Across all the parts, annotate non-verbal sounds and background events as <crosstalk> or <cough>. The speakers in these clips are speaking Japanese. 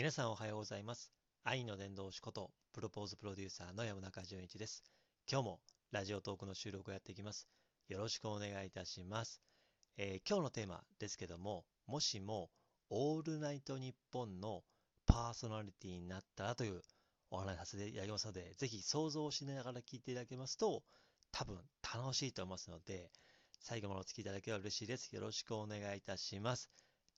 皆さんおはようございます。愛の伝道師こと、プロポーズプロデューサーの山中淳一です。今日もラジオトークの収録をやっていきます。よろしくお願いいたします。えー今日のテーマですけども、もしもオールナイトニッポンのパーソナリティになったらというお話させていただきますので、ぜひ想像しながら聞いていただけますと、多分楽しいと思いますので、最後までお付きいただければ嬉しいです。よろしくお願いいたします。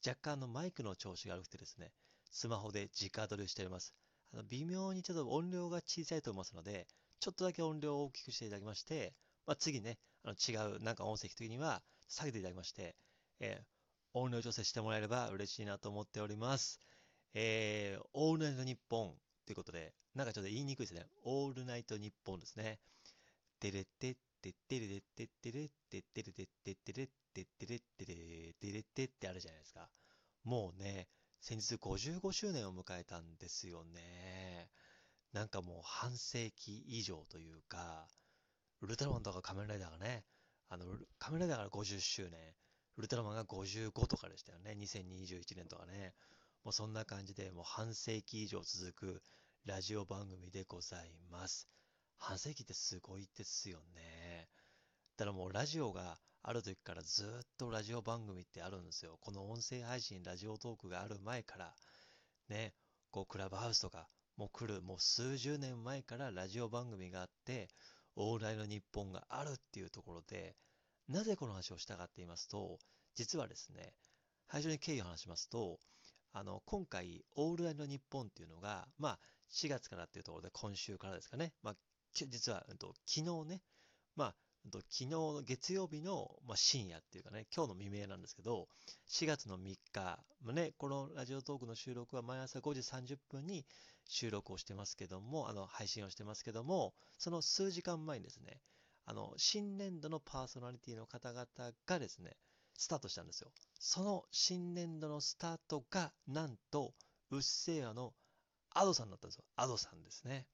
若干のマイクの調子が悪くてですね、スマホで直撮りしております。あの微妙にちょっと音量が小さいと思いますので、ちょっとだけ音量を大きくしていただきまして、まあ、次ね、あの違うなんか音声聞くときには下げていただきまして、えー音量調整してもらえれば嬉しいなと思っております。えー、オールナイトニッポンということで、なんかちょっと言いにくいですね。オールナイトニッポンですね。てれってってってれってってれってってれってってれってってれってれってれってってあるじゃないですか。もうね、先日55周年を迎えたんですよね。なんかもう半世紀以上というか、ウルトラマンとか仮面ライダーがね、あの、仮面ライダーから50周年、ウルトラマンが55とかでしたよね。2021年とかね。もうそんな感じで、もう半世紀以上続くラジオ番組でございます。半世紀ってすごいですよね。だからもうラジオがある時からずっとラジオ番組ってあるんですよ。この音声配信、ラジオトークがある前から、ね、こうクラブハウスとかもう来る、もう数十年前からラジオ番組があって、オールナイトニッポンがあるっていうところで、なぜこの話をしたかって言いますと、実はですね、最初に経緯を話しますと、あの、今回、オールナイトニッポンっていうのが、まあ、4月からっていうところで、今週からですかね、まあ、実は、うんと、昨日ね、まあ、昨日の月曜日の、まあ、深夜っていうかね、今日の未明なんですけど、4月の3日、まあね、このラジオトークの収録は毎朝5時30分に収録をしてますけども、あの、配信をしてますけども、その数時間前にですね、あの、新年度のパーソナリティの方々がですね、スタートしたんですよ。その新年度のスタートが、なんと、うっせぇわのアドさんだったんですよ。アドさんですね。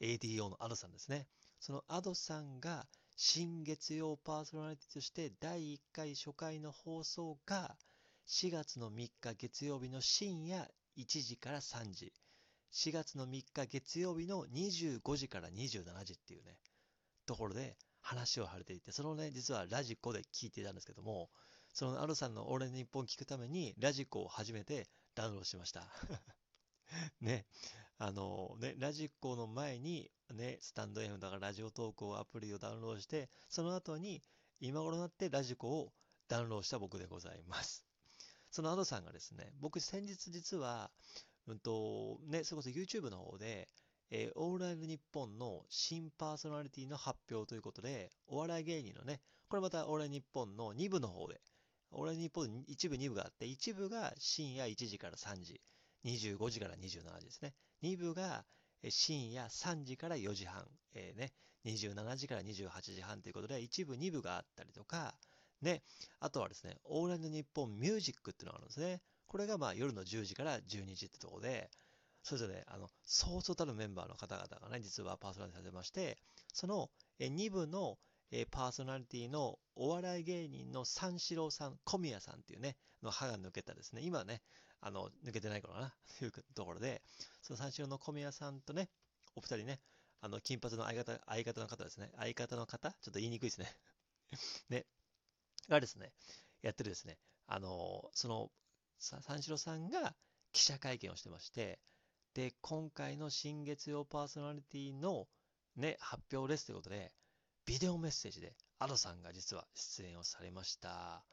ADO のアドさんですね。そのアドさんが、新月曜パーソナリティとして第1回初回の放送が4月の3日月曜日の深夜1時から3時。4月の3日月曜日の25時から27時っていうね、ところで話をされていて、そのね、実はラジコで聞いていたんですけども、そのアルさんの俺の日本聞くためにラジコを初めてダウンロードしました。<laughs> ね、あのね、ラジコの前にね、スタンド FM だからラジオ投稿アプリをダウンロードして、その後に今頃になってラジコをダウンロードした僕でございます。そのアドさんがですね、僕先日実は、うんと、ね、それこそ YouTube の方で、えーオールナイトニッポンの新パーソナリティの発表ということで、お笑い芸人のね、これまたオールナイトニッポンの2部の方で、オールナイトニッポン一部2部があって、1部が深夜1時から3時、25時から27時ですね。2部が深夜3時から4時半、えーね、27時から28時半ということで、一部2部があったりとか、ね、あとはですね、オールナイトニッポンミュージックっていうのがあるんですね。これがまあ夜の10時から12時ってところで、それぞれ、あの、そうそうたるメンバーの方々がね、実はパーソナリティされてまして、その2部のパーソナリティのお笑い芸人の三四郎さん、小宮さんっていうね、の歯が抜けたですね、今ね、あの、抜けてない頃かな、と <laughs> いうところで、その三四郎の小宮さんとね、お二人ね、あの、金髪の相方、相方の方ですね、相方の方、ちょっと言いにくいですね。<laughs> ね、がですね、やってるですね、あの、その、三四郎さんが記者会見をしてまして、で、今回の新月曜パーソナリティのね、発表ですということで、ビデオメッセージで、アドさんが実は出演をされました。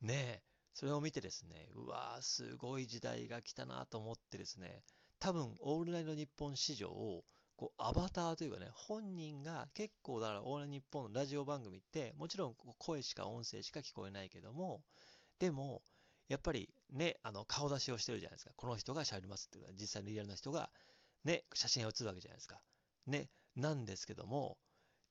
ねえ、それを見てですね、うわー、すごい時代が来たなと思ってですね、多分、オールナイトニッポン史上を、こう、アバターというかね、本人が結構、だから、オールナイトニッポンのラジオ番組って、もちろん声しか音声しか聞こえないけども、でも、やっぱりね、あの、顔出しをしてるじゃないですか。この人が喋りますっていうのは、実際のリアルな人が、ね、写真が写るわけじゃないですか。ね、なんですけども、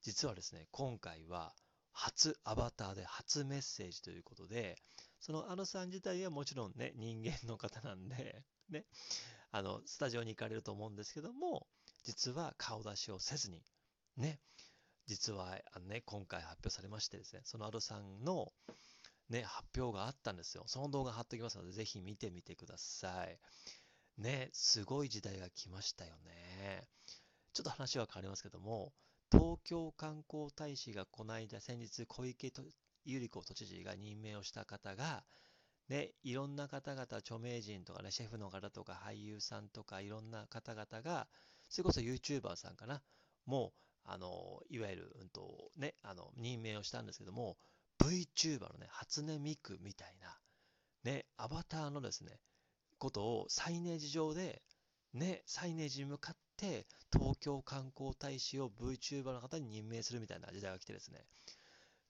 実はですね、今回は、初アバターで初メッセージということで、そのあのさん自体はもちろんね、人間の方なんで、<laughs> ね、あの、スタジオに行かれると思うんですけども、実は顔出しをせずに、ね、実はあのね、今回発表されましてですね、そのアドさんの、ね、発表があったんですよ。その動画貼っておきますので、ぜひ見てみてください。ね、すごい時代が来ましたよね。ちょっと話は変わりますけども、東京観光大使がこの間先日小池百合子都知事が任命をした方が、ね、いろんな方々、著名人とかね、シェフの方とか俳優さんとかいろんな方々が、それこそ YouTuber さんかな、もう、あの、いわゆる、うんと、ね、あの、任命をしたんですけども、VTuber のね、初音ミクみたいな、ね、アバターのですね、ことをサイネージ上で、ね、サイネージに向かって東京観光大使を VTuber の方に任命するみたいな時代が来てですね、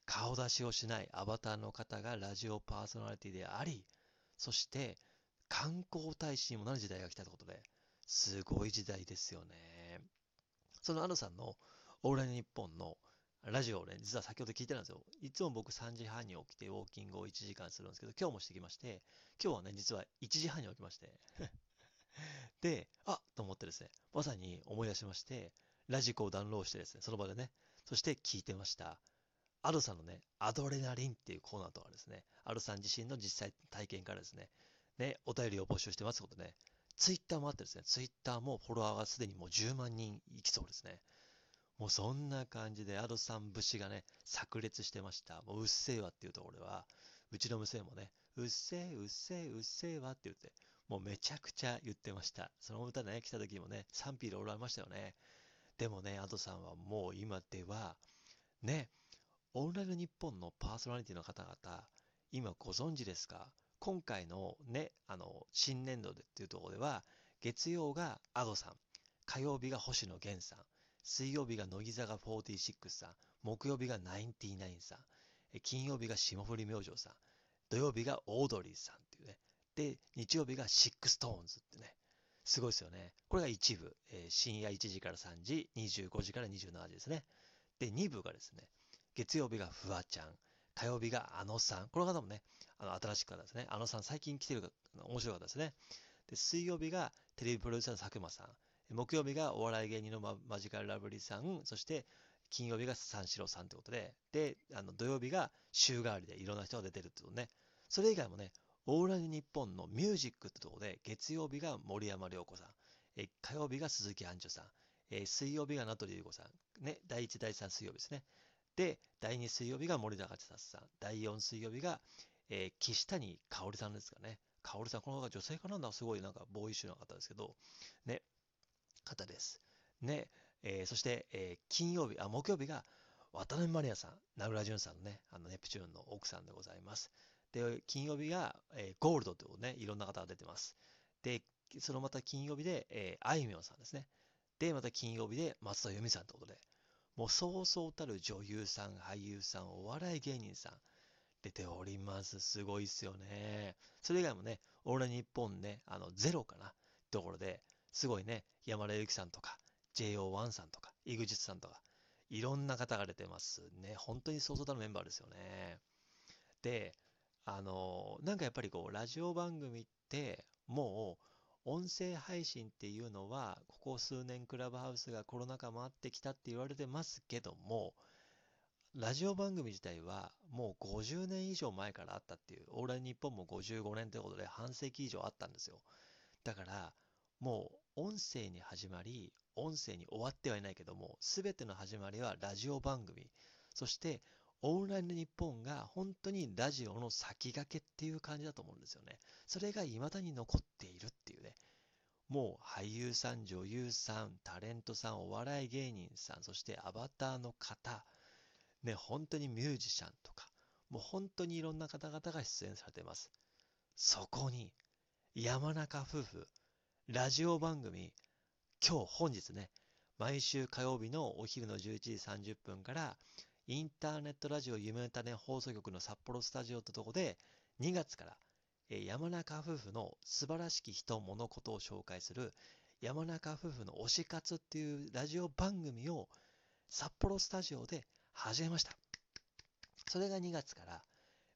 顔出しをしないアバターの方がラジオパーソナリティであり、そして観光大使にもなる時代が来たということで、すごい時代ですよね。そのアドさんのオーライ日本のラジオをね、実は先ほど聞いてたんですよ。いつも僕3時半に起きてウォーキングを1時間するんですけど、今日もしてきまして、今日はね、実は1時半に起きまして <laughs> で、あと思ってですね、まさに思い出しまして、ラジコをダウンロードしてですね、その場でね、そして聞いてました。アドさんのね、アドレナリンっていうコーナーとかですね、アドさん自身の実際体験からですね、ね、お便りを募集してますことね、ツイッターもあってですね、ツイッターもフォロワーがすでにもう10万人いきそうですね。もうそんな感じで、アドさん節がね、炸裂してました。もううっせえわっていうところでは、うちの娘もね、うっせえ、うっせえ、うっせえわって言って、もうめちゃくちゃ言ってました。その歌ね、来た時もね、賛否でおられましたよね。でもね、アドさんはもう今では、ね、オンライン日本のパーソナリティの方々、今ご存知ですか？今回のね、あの、新年度でっていうところでは、月曜が Adoさん、火曜日が星野源さん、水曜日が乃木坂46さん、木曜日がナインティナインさん、金曜日が霜降り明星さん、土曜日がオードリーさんっていうね。で、日曜日が SixTONES ってね。すごいですよね。これが1部、えー、深夜1時から3時、25時から27時ですね。で、2部がですね、月曜日がフワちゃん、火曜日があのさん。この方もね、あの新しく方ですね。あのさん、最近来てる面白かったですね。で、水曜日がテレビプロデューサーの佐久間さん。木曜日がお笑い芸人のママジカルラブリーさん、そして金曜日が三四郎さんってことで、で、あの土曜日が週替わりでいろんな人が出てるってことね。それ以外もね、オーライ日本のミュージックってところで、月曜日が森山良子さん、え火曜日が鈴木杏樹さん、え水曜日が名取裕子さん、ね、第1、第3水曜日ですね。で、第2水曜日が森高千里さん、第4水曜日が、えー、岸谷香織さんですかね。香織さん、この方が女性かな？んだすごいなんかボーイッシュな方ですけど、ね、方です。ね、えー、そして、えー、金曜日、あ、木曜日が渡辺マリアさん、名倉潤さんのね、あのネプチューンの奥さんでございます。で、金曜日が、えー、ゴールドというね、いろんな方が出てます。で、そのまた金曜日で、えー、あいみょんさんですね。で、また金曜日で松田由美さんということで、もうそうそうたる女優さん、俳優さん、お笑い芸人さん、出ております。すごいっすよね。それ以外もね、俺日本ね、あの、ゼロかな、ところで、すごいね、山田裕貴さんとか、JO1 さんとか、EXIT さんとか、いろんな方が出てますね。本当にそうそうたるメンバーですよね。で、あの、なんかやっぱりこう、ラジオ番組って、もう、音声配信っていうのは、ここ数年クラブハウスがコロナ禍もあってきたって言われてますけども、ラジオ番組自体はもう50年以上前からあったっていう、オーライ日本も55年ということで半世紀以上あったんですよ。だから、もう音声に始まり、音声に終わってはいないけども、すべての始まりはラジオ番組。そして、オンラインの日本が本当にラジオの先駆けっていう感じだと思うんですよね。それが未だに残っているっていうね。もう俳優さん、女優さん、タレントさん、お笑い芸人さん、そしてアバターの方、ね、本当にミュージシャンとか、もう本当にいろんな方々が出演されています。そこに、山中夫婦、ラジオ番組、今日本日ね、毎週火曜日のお昼の11時30分から、インターネットラジオ夢種放送局の札幌スタジオってとこで、2月から、え山中夫婦の素晴らしき人物事を紹介する、山中夫婦の推し活っていうラジオ番組を札幌スタジオで始めました。それが2月から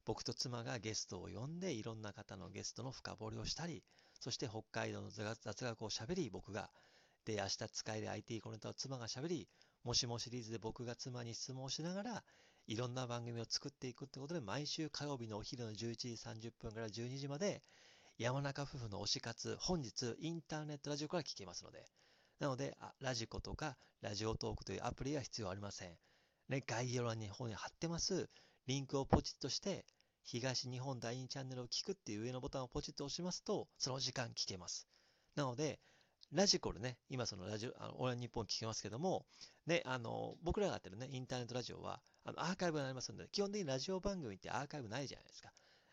僕と妻がゲストを呼んでいろんな方のゲストの深掘りをしたり、そして北海道の雑学をしゃべり、僕が。で、明日使える IT コネタを妻がしゃべり、もしもシリーズで僕が妻に質問をしながら、いろんな番組を作っていくってことで、毎週火曜日のお昼の11時30分から12時まで、山中夫婦の推し活、本日インターネットラジオから聞けますので、なので、ラジコとかラジオトークというアプリは必要ありません。ね、概要欄に本に貼ってます。リンクをポチッとして、東日本第2チャンネルを聞くっていう上のボタンをポチッと押しますと、その時間聞けます。なので、ラジコルね、今そのラジオ、あの俺は日本聞けますけども、ね、あの、僕らがやってるね、インターネットラジオは、あのアーカイブがありますので、基本的にラジオ番組ってアーカイブないじゃないですか。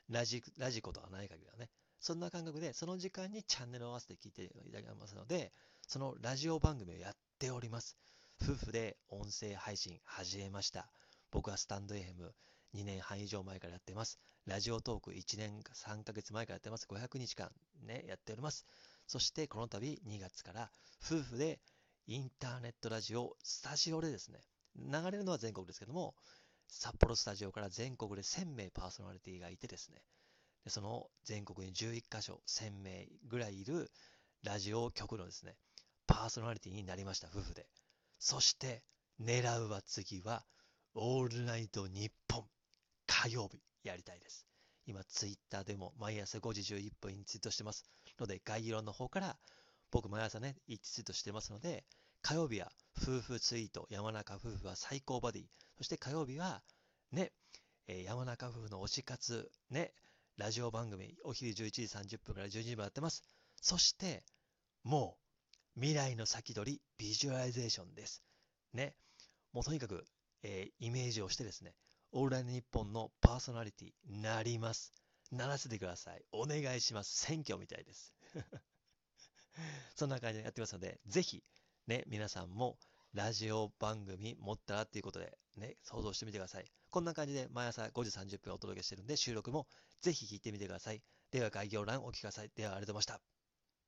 ラジ、ラジコとかない限りはね。そんな感覚で、その時間にチャンネルを合わせて聞いていただきますので、そのラジオ番組をやっております。夫婦で音声配信始めました。僕はスタンド FM 2年半以上前からやってます。ラジオトーク1年3ヶ月前からやってます。500日間ね、やっております。そしてこの度2月から夫婦でインターネットラジオスタジオでですね、流れるのは全国ですけども、札幌スタジオから全国で1000名パーソナリティがいてですね、でその全国に11カ所1000名ぐらいいるラジオ局のですね、パーソナリティになりました、夫婦で。そして、狙うは次は、オールナイトニッポン火曜日やりたいです。今、ツイッターでも毎朝5時11分にツイートしてます。ので、概要欄の方から、僕毎朝ね、1ツイートしてますので、火曜日は夫婦ツイート、山中夫婦は最高バディ。そして火曜日は、ね、え、山中夫婦の推し活、ね、ラジオ番組、お昼11時30分から12時までやってます。そして、もう、未来の先取り、ビジュアライゼーションです。ね、もうとにかく、えー、イメージをしてですね、オールライン日本のパーソナリティになります。鳴らせてください。お願いします。選挙みたいです。<laughs> そんな感じでやってますので、ぜひ、ね、皆さんもラジオ番組持ったらっていうことで、ね、想像してみてください。こんな感じで毎朝5時30分お届けしてるんで、収録もぜひ聞いてみてください。では概要欄お聞きください。ではありがとうございました。